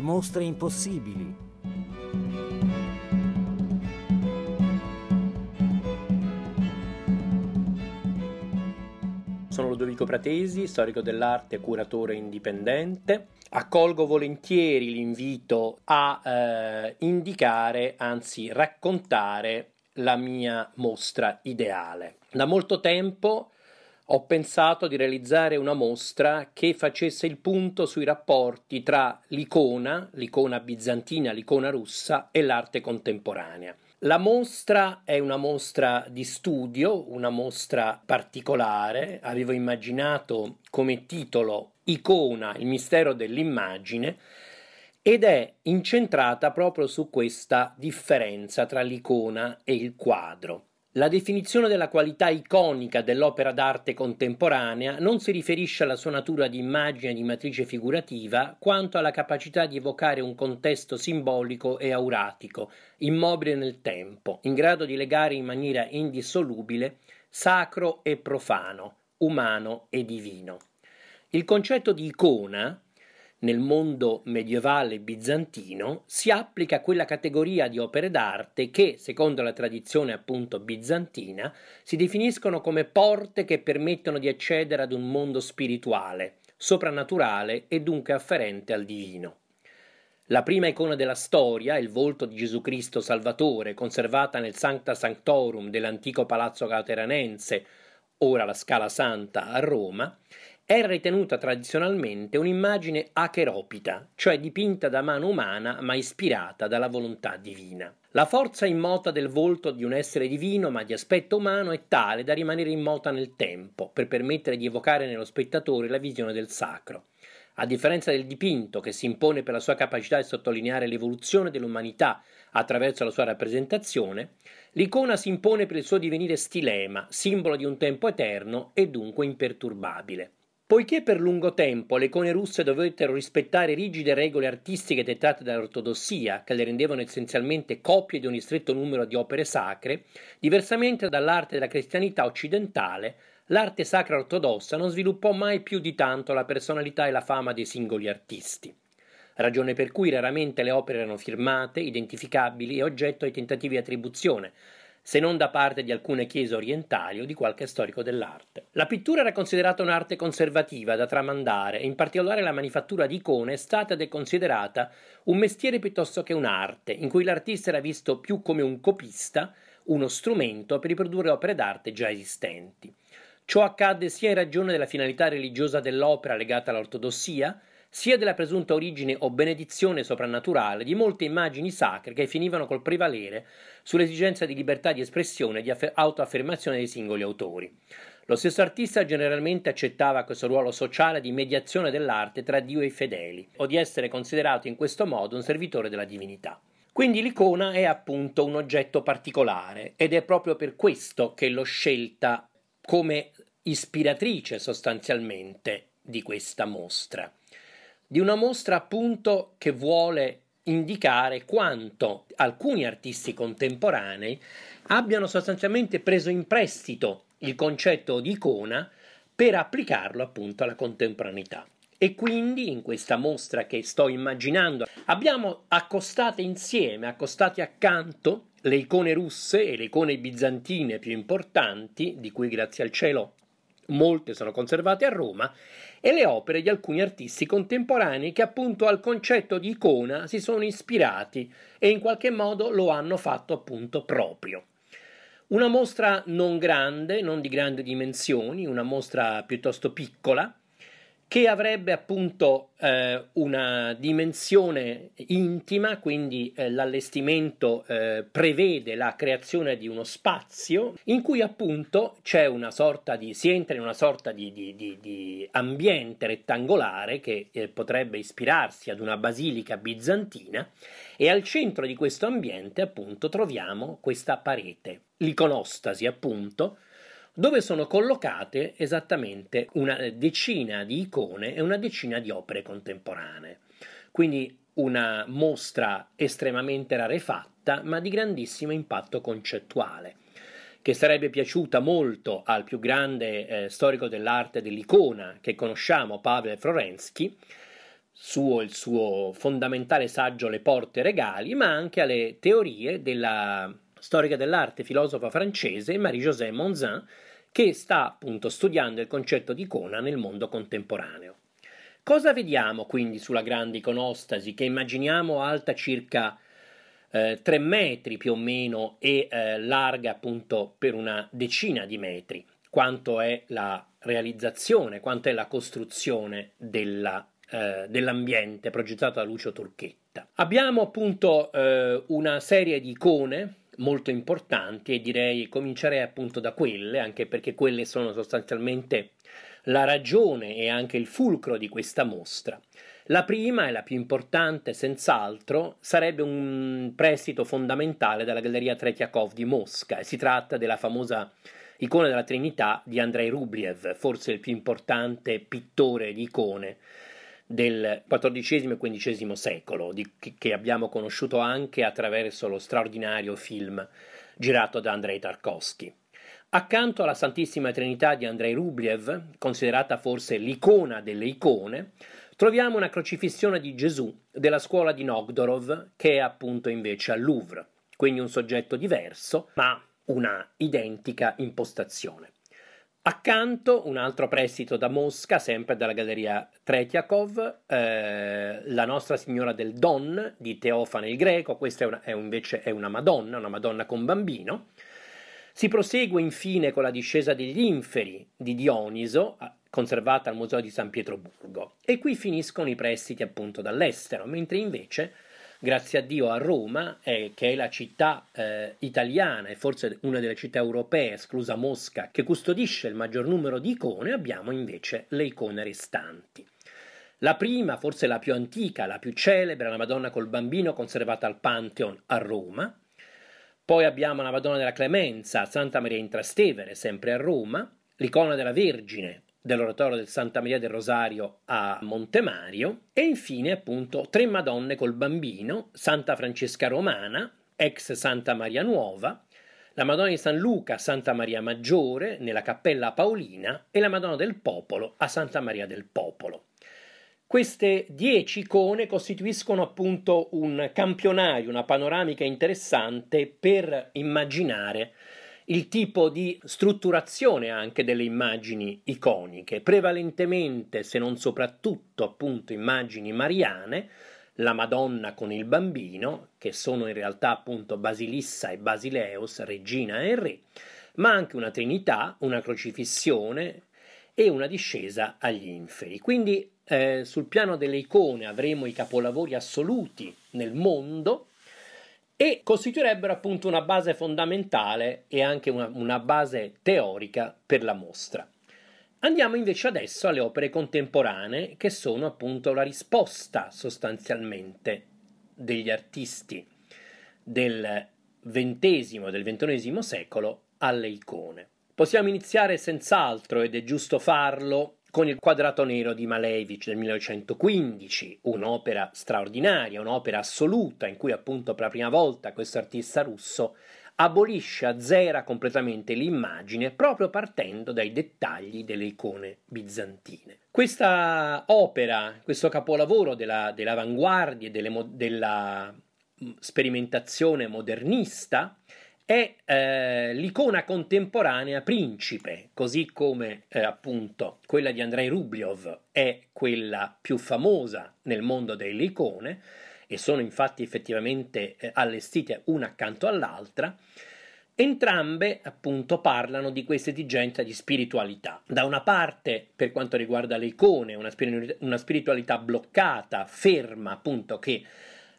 le mostre impossibili. Sono Ludovico Pratesi, storico dell'arte e curatore indipendente. Accolgo volentieri l'invito a eh, indicare, anzi raccontare la mia mostra ideale. Da molto tempo ho pensato di realizzare una mostra che facesse il punto sui rapporti tra l'icona, l'icona bizantina, l'icona russa e l'arte contemporanea. La mostra è una mostra di studio, una mostra particolare. Avevo immaginato come titolo Icona, il mistero dell'immagine ed è incentrata proprio su questa differenza tra l'icona e il quadro. La definizione della qualità iconica dell'opera d'arte contemporanea non si riferisce alla sua natura di immagine di matrice figurativa, quanto alla capacità di evocare un contesto simbolico e auratico, immobile nel tempo, in grado di legare in maniera indissolubile sacro e profano, umano e divino. Il concetto di icona, nel mondo medievale bizantino si applica quella categoria di opere d'arte che, secondo la tradizione appunto bizantina, si definiscono come porte che permettono di accedere ad un mondo spirituale, soprannaturale e dunque afferente al divino. La prima icona della storia, il volto di Gesù Cristo Salvatore, conservata nel Sancta Sanctorum dell'antico palazzo cateranense, ora la Scala Santa a Roma, era ritenuta tradizionalmente un'immagine acheropita, cioè dipinta da mano umana ma ispirata dalla volontà divina. La forza immota del volto di un essere divino ma di aspetto umano è tale da rimanere immota nel tempo, per permettere di evocare nello spettatore la visione del sacro. A differenza del dipinto, che si impone per la sua capacità di sottolineare l'evoluzione dell'umanità attraverso la sua rappresentazione, l'icona si impone per il suo divenire stilema, simbolo di un tempo eterno e dunque imperturbabile. Poiché per lungo tempo le icone russe dovettero rispettare rigide regole artistiche dettate dall'ortodossia, che le rendevano essenzialmente copie di un ristretto numero di opere sacre, diversamente dall'arte della cristianità occidentale, l'arte sacra ortodossa non sviluppò mai più di tanto la personalità e la fama dei singoli artisti. Ragione per cui raramente le opere erano firmate, identificabili e oggetto ai tentativi di attribuzione, se non da parte di alcune chiese orientali o di qualche storico dell'arte. La pittura era considerata un'arte conservativa da tramandare e in particolare la manifattura di icone è stata ed considerata un mestiere piuttosto che un'arte, in cui l'artista era visto più come un copista, uno strumento per riprodurre opere d'arte già esistenti. Ciò accadde sia in ragione della finalità religiosa dell'opera legata all'ortodossia, sia della presunta origine o benedizione soprannaturale di molte immagini sacre che finivano col prevalere sull'esigenza di libertà di espressione e di aff- autoaffermazione dei singoli autori. Lo stesso artista generalmente accettava questo ruolo sociale di mediazione dell'arte tra Dio e i fedeli, o di essere considerato in questo modo un servitore della divinità. Quindi l'icona è appunto un oggetto particolare ed è proprio per questo che l'ho scelta come ispiratrice sostanzialmente di questa mostra di una mostra appunto che vuole indicare quanto alcuni artisti contemporanei abbiano sostanzialmente preso in prestito il concetto di icona per applicarlo appunto alla contemporaneità. E quindi in questa mostra che sto immaginando abbiamo accostate insieme, accostate accanto le icone russe e le icone bizantine più importanti, di cui grazie al cielo molte sono conservate a Roma, e le opere di alcuni artisti contemporanei che appunto al concetto di icona si sono ispirati e in qualche modo lo hanno fatto appunto proprio. Una mostra non grande, non di grandi dimensioni, una mostra piuttosto piccola, che avrebbe appunto eh, una dimensione intima, quindi eh, l'allestimento eh, prevede la creazione di uno spazio in cui appunto c'è una sorta di, si entra in una sorta di, di, di, di ambiente rettangolare che eh, potrebbe ispirarsi ad una basilica bizantina e al centro di questo ambiente appunto troviamo questa parete, l'iconostasi appunto, dove sono collocate esattamente una decina di icone e una decina di opere contemporanee. Quindi una mostra estremamente rarefatta, ma di grandissimo impatto concettuale, che sarebbe piaciuta molto al più grande eh, storico dell'arte dell'icona che conosciamo, Pavel Florensky, suo il suo fondamentale saggio Le porte regali, ma anche alle teorie della storica dell'arte filosofa francese Marie-José Monzin, che sta appunto studiando il concetto di icona nel mondo contemporaneo. Cosa vediamo quindi sulla grande iconostasi che immaginiamo alta circa eh, 3 metri più o meno e eh, larga appunto per una decina di metri? Quanto è la realizzazione, quanto è la costruzione della, eh, dell'ambiente progettato da Lucio Turchetta? Abbiamo appunto eh, una serie di icone molto importanti e direi comincerei appunto da quelle, anche perché quelle sono sostanzialmente la ragione e anche il fulcro di questa mostra. La prima e la più importante, senz'altro, sarebbe un prestito fondamentale dalla Galleria Tretiakov di Mosca e si tratta della famosa icona della Trinità di Andrei Rubliev, forse il più importante pittore di icone del XIV e XV secolo, di, che abbiamo conosciuto anche attraverso lo straordinario film girato da Andrei Tarkovsky. Accanto alla Santissima Trinità di Andrei Rubliev, considerata forse l'icona delle icone, troviamo una crocifissione di Gesù della scuola di Nogdorov, che è appunto invece al Louvre, quindi un soggetto diverso, ma una identica impostazione. Accanto un altro prestito da Mosca, sempre dalla galleria Tretiakov, eh, la Nostra Signora del Don di Teofane il Greco, questa è, una, è invece è una Madonna, una Madonna con bambino, si prosegue infine con la discesa degli inferi di Dioniso, conservata al Museo di San Pietroburgo, e qui finiscono i prestiti appunto dall'estero, mentre invece, grazie a Dio, a Roma, eh, che è la città eh, italiana e forse una delle città europee, esclusa Mosca, che custodisce il maggior numero di icone, abbiamo invece le icone restanti. La prima, forse la più antica, la più celebre, la Madonna col bambino conservata al Pantheon a Roma, poi abbiamo la Madonna della Clemenza, Santa Maria in Trastevere, sempre a Roma, l'icona della Vergine dell'oratorio del Santa Maria del Rosario a Montemario e infine appunto tre Madonne col bambino, Santa Francesca Romana, ex Santa Maria Nuova, la Madonna di San Luca a Santa Maria Maggiore nella Cappella Paolina e la Madonna del Popolo a Santa Maria del Popolo. Queste dieci icone costituiscono appunto un campionario, una panoramica interessante per immaginare il tipo di strutturazione anche delle immagini iconiche, prevalentemente, se non soprattutto, appunto immagini mariane, la Madonna con il bambino, che sono in realtà appunto Basilissa e Basileus, regina e re, ma anche una Trinità, una crocifissione e una discesa agli inferi. Quindi eh, sul piano delle icone avremo i capolavori assoluti nel mondo e costituirebbero appunto una base fondamentale e anche una, una base teorica per la mostra. Andiamo invece adesso alle opere contemporanee che sono appunto la risposta sostanzialmente degli artisti del XX e del XXI secolo alle icone. Possiamo iniziare senz'altro, ed è giusto farlo, con il quadrato nero di Malevich del 1915, un'opera straordinaria, un'opera assoluta in cui appunto per la prima volta questo artista russo abolisce, azzera completamente l'immagine proprio partendo dai dettagli delle icone bizantine. Questa opera, questo capolavoro della, dell'avanguardia e della sperimentazione modernista è eh, l'icona contemporanea principe, così come eh, appunto quella di Andrei Rubliov è quella più famosa nel mondo delle icone e sono infatti effettivamente eh, allestite una accanto all'altra. Entrambe appunto parlano di questa esigenza di spiritualità. Da una parte, per quanto riguarda le icone, una, spir- una spiritualità bloccata, ferma, appunto che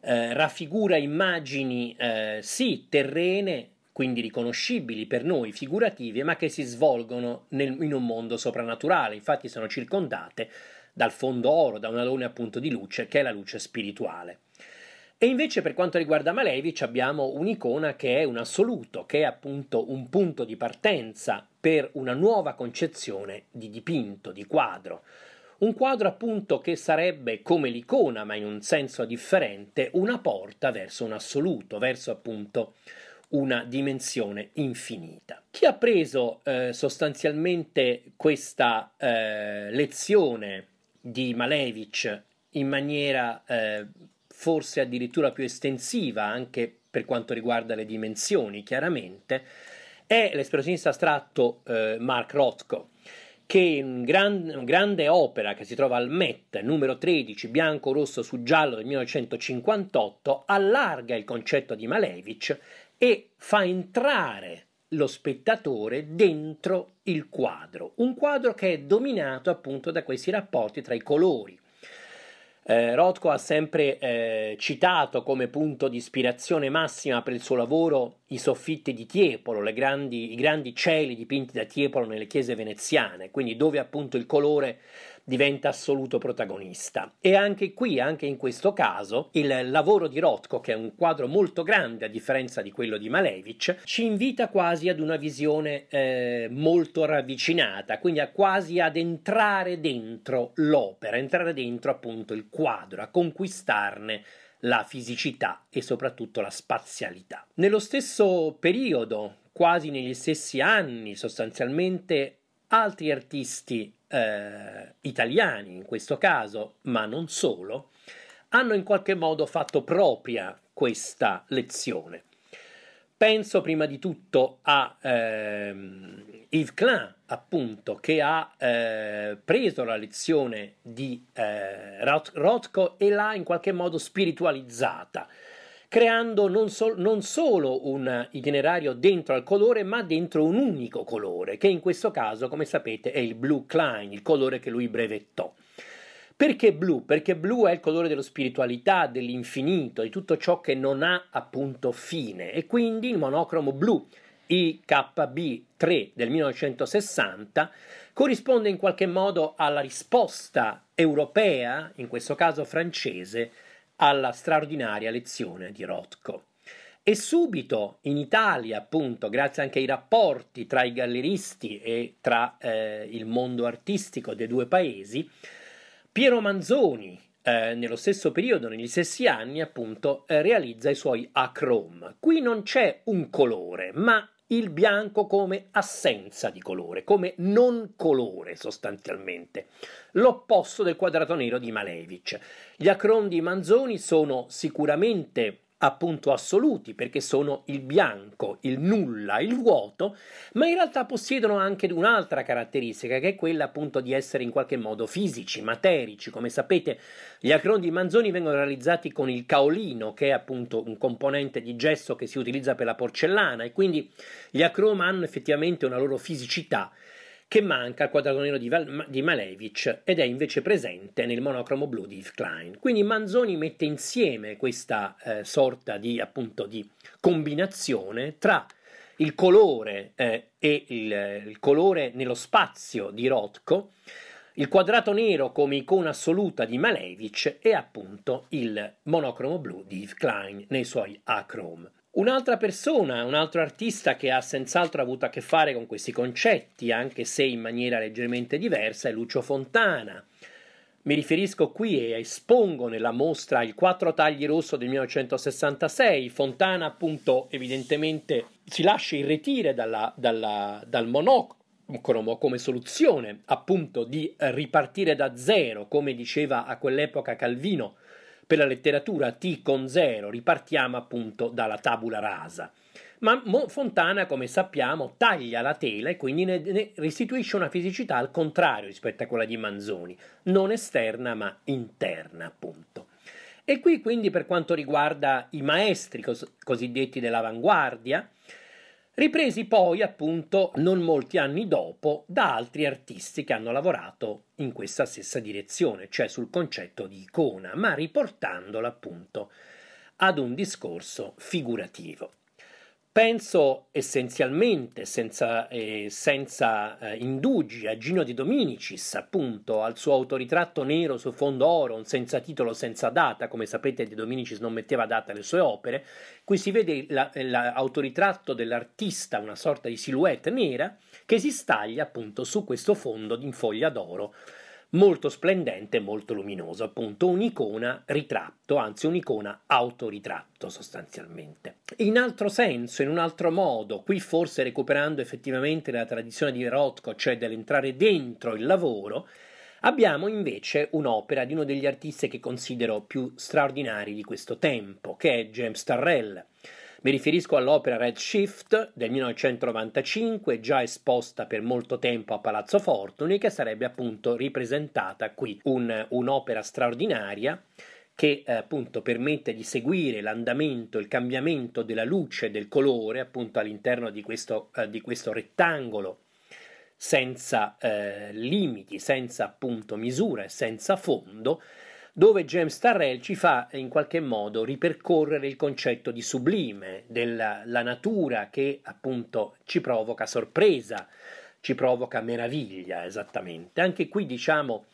eh, raffigura immagini eh, sì terrene, quindi riconoscibili per noi, figurative, ma che si svolgono nel, in un mondo soprannaturale. Infatti sono circondate dal fondo oro, da un alone appunto di luce, che è la luce spirituale. E invece per quanto riguarda Malevich abbiamo un'icona che è un assoluto, che è appunto un punto di partenza per una nuova concezione di dipinto, di quadro. Un quadro appunto che sarebbe come l'icona, ma in un senso differente, una porta verso un assoluto, verso appunto una dimensione infinita. Chi ha preso eh, sostanzialmente questa eh, lezione di Malevich in maniera eh, forse addirittura più estensiva anche per quanto riguarda le dimensioni, chiaramente, è l'espressionista astratto eh, Mark Rothko, che un gran, grande opera che si trova al Met, numero 13, bianco, rosso su giallo del 1958, allarga il concetto di Malevich e fa entrare lo spettatore dentro il quadro, un quadro che è dominato appunto da questi rapporti tra i colori. Eh, Rothko ha sempre eh, citato come punto di ispirazione massima per il suo lavoro i soffitti di Tiepolo, grandi, i grandi cieli dipinti da Tiepolo nelle chiese veneziane, quindi dove appunto il colore diventa assoluto protagonista. E anche qui, anche in questo caso, il lavoro di Rothko, che è un quadro molto grande a differenza di quello di Malevich, ci invita quasi ad una visione eh, molto ravvicinata, quindi a quasi ad entrare dentro l'opera, entrare dentro appunto il quadro, a conquistarne la fisicità e soprattutto la spazialità. Nello stesso periodo, quasi negli stessi anni, sostanzialmente altri artisti eh, italiani in questo caso, ma non solo, hanno in qualche modo fatto propria questa lezione. Penso prima di tutto a ehm, Yves Klein, appunto, che ha eh, preso la lezione di eh, Rothko e l'ha in qualche modo spiritualizzata creando non, so- non solo un itinerario dentro al colore, ma dentro un unico colore, che in questo caso, come sapete, è il Blue Klein, il colore che lui brevettò. Perché blu? Perché blu è il colore dello spiritualità, dell'infinito, di tutto ciò che non ha appunto fine e quindi il monocromo blu IKB3 del 1960 corrisponde in qualche modo alla risposta europea, in questo caso francese, alla straordinaria lezione di Rothko. E subito in Italia, appunto, grazie anche ai rapporti tra i galleristi e tra eh, il mondo artistico dei due paesi, Piero Manzoni, eh, nello stesso periodo, negli stessi anni, appunto, eh, realizza i suoi achrome. Qui non c'è un colore, ma il bianco come assenza di colore, come non colore sostanzialmente, l'opposto del quadrato nero di Malevich. Gli acron di Manzoni sono sicuramente appunto assoluti perché sono il bianco, il nulla, il vuoto, ma in realtà possiedono anche un'altra caratteristica che è quella appunto di essere in qualche modo fisici, materici. Come sapete, gli acron di Manzoni vengono realizzati con il caolino, che è appunto un componente di gesso che si utilizza per la porcellana e quindi gli acron hanno effettivamente una loro fisicità che manca al quadrato nero di, Val- di Malevich ed è invece presente nel monocromo blu di Yves Klein. Quindi Manzoni mette insieme questa eh, sorta di, appunto, di combinazione tra il colore eh, e il, il, colore nello spazio di Rothko, il quadrato nero come icona assoluta di Malevich e appunto il monocromo blu di Yves Klein nei suoi achrome. Un'altra persona, un altro artista che ha senz'altro avuto a che fare con questi concetti, anche se in maniera leggermente diversa, è Lucio Fontana. Mi riferisco qui e espongo nella mostra il Quattro tagli rosso del 1966. Fontana, appunto, evidentemente si lascia irretire dalla, dalla, dal monocromo come soluzione, appunto, di ripartire da zero, come diceva a quell'epoca Calvino per la letteratura T con zero ripartiamo appunto dalla tabula rasa. Ma Fontana, come sappiamo, taglia la tela e quindi ne, restituisce una fisicità al contrario rispetto a quella di Manzoni, non esterna ma interna, appunto. E qui quindi per quanto riguarda i maestri cos- cosiddetti dell'avanguardia, ripresi poi appunto non molti anni dopo da altri artisti che hanno lavorato in questa stessa direzione, cioè sul concetto di icona, ma riportandolo appunto ad un discorso figurativo. Penso essenzialmente, senza, eh, senza eh, indugi, a Gino De Dominicis, appunto, al suo autoritratto nero su fondo oro, senza titolo, senza data. Come sapete, De Dominicis non metteva data alle sue opere. Qui si vede l'autoritratto dell'artista, una sorta di silhouette nera, che si staglia appunto su questo fondo in foglia d'oro molto splendente molto luminoso, appunto un'icona ritratto, anzi un'icona autoritratto sostanzialmente. In altro senso, in un altro modo, qui forse recuperando effettivamente la tradizione di Rothko, cioè dell'entrare dentro il lavoro, Abbiamo invece un'opera di uno degli artisti che considero più straordinari di questo tempo, che è James Tarrell. Mi riferisco all'opera Red Shift del 1995, già esposta per molto tempo a Palazzo Fortuny, che sarebbe appunto ripresentata qui. Un, un'opera straordinaria che eh, appunto permette di seguire l'andamento, il cambiamento della luce e del colore appunto all'interno di questo, eh, di questo rettangolo senza eh, limiti, senza appunto misura e senza fondo, dove James Tarrell ci fa in qualche modo ripercorrere il concetto di sublime, della natura che appunto ci provoca sorpresa, ci provoca meraviglia esattamente. Anche qui diciamo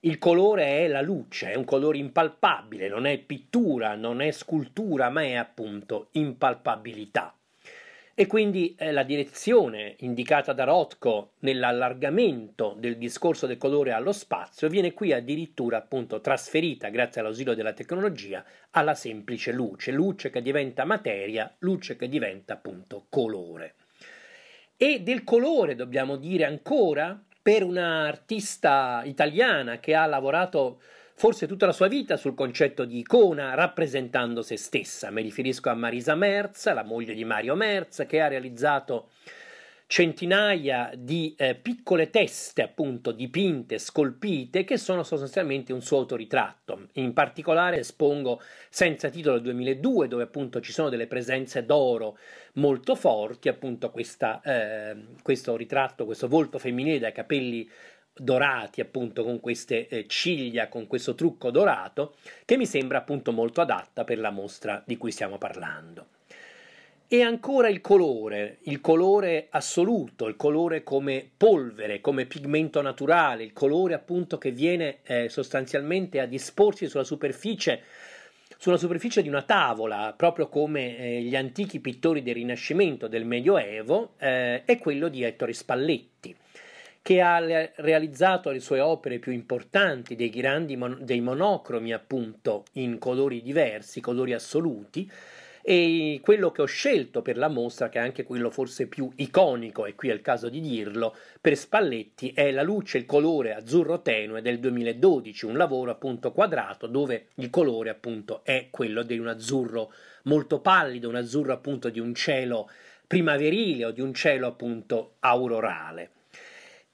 il colore è la luce, è un colore impalpabile, non è pittura, non è scultura, ma è appunto impalpabilità. E quindi eh, la direzione indicata da Rothko nell'allargamento del discorso del colore allo spazio viene qui addirittura appunto trasferita grazie all'ausilio della tecnologia alla semplice luce, luce che diventa materia, luce che diventa appunto colore. E del colore dobbiamo dire ancora per un'artista italiana che ha lavorato forse tutta la sua vita sul concetto di icona rappresentando se stessa. Mi riferisco a Marisa Merz, la moglie di Mario Merz, che ha realizzato centinaia di eh, piccole teste appunto dipinte, scolpite, che sono sostanzialmente un suo autoritratto. In particolare espongo Senza titolo 2002, dove appunto ci sono delle presenze d'oro molto forti, appunto questa, eh, questo ritratto, questo volto femminile dai capelli dorati appunto con queste eh, ciglia, con questo trucco dorato, che mi sembra appunto molto adatta per la mostra di cui stiamo parlando. E ancora il colore, il colore assoluto, il colore come polvere, come pigmento naturale, il colore appunto che viene eh, sostanzialmente a disporsi sulla superficie, sulla superficie di una tavola, proprio come eh, gli antichi pittori del Rinascimento, del Medioevo, eh, è quello di Ettore Spalletti che ha realizzato le sue opere più importanti, dei grandi mon- dei monocromi appunto in colori diversi, colori assoluti, e quello che ho scelto per la mostra, che è anche quello forse più iconico, e qui è il caso di dirlo, per Spalletti è La luce il colore azzurro tenue del 2012, un lavoro appunto quadrato dove il colore appunto è quello di un azzurro molto pallido, un azzurro appunto di un cielo primaverile o di un cielo appunto aurorale.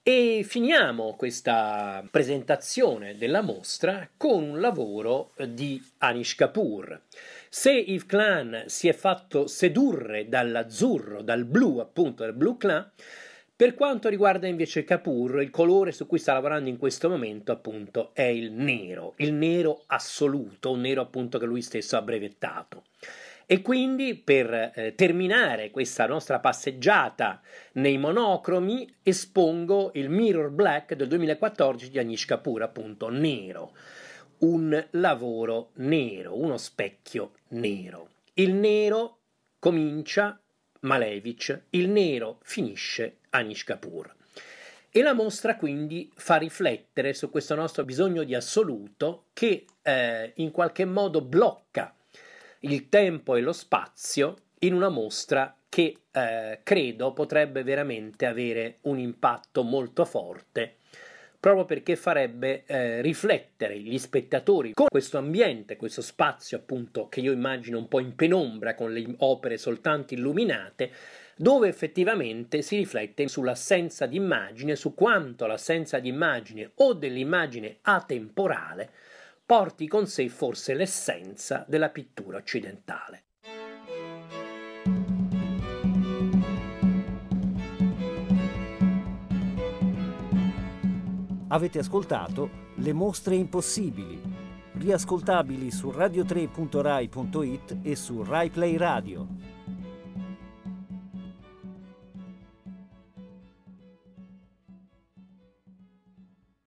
E finiamo questa presentazione della mostra con un lavoro di Anish Kapoor. Se Yves Klein si è fatto sedurre dall'azzurro, dal blu, appunto, del blu Klein, per quanto riguarda invece Kapoor, il colore su cui sta lavorando in questo momento, appunto, è il nero, il nero assoluto, un nero appunto che lui stesso ha brevettato. E quindi per eh, terminare questa nostra passeggiata nei monocromi espongo il Mirror Black del 2014 di Anish Kapoor, appunto nero un lavoro nero, uno specchio nero. Il nero comincia Malevich, il nero finisce Anish Kapoor. E la mostra quindi fa riflettere su questo nostro bisogno di assoluto che eh, in qualche modo blocca il tempo e lo spazio in una mostra che eh, credo potrebbe veramente avere un impatto molto forte proprio perché farebbe eh, riflettere gli spettatori con questo ambiente, questo spazio appunto che io immagino un po' in penombra con le opere soltanto illuminate, dove effettivamente si riflette sull'assenza di immagine, su quanto l'assenza di immagine o dell'immagine atemporale porti con sé forse l'essenza della pittura occidentale. Avete ascoltato Le mostre impossibili, riascoltabili su radio3.rai.it e su RaiPlay Radio.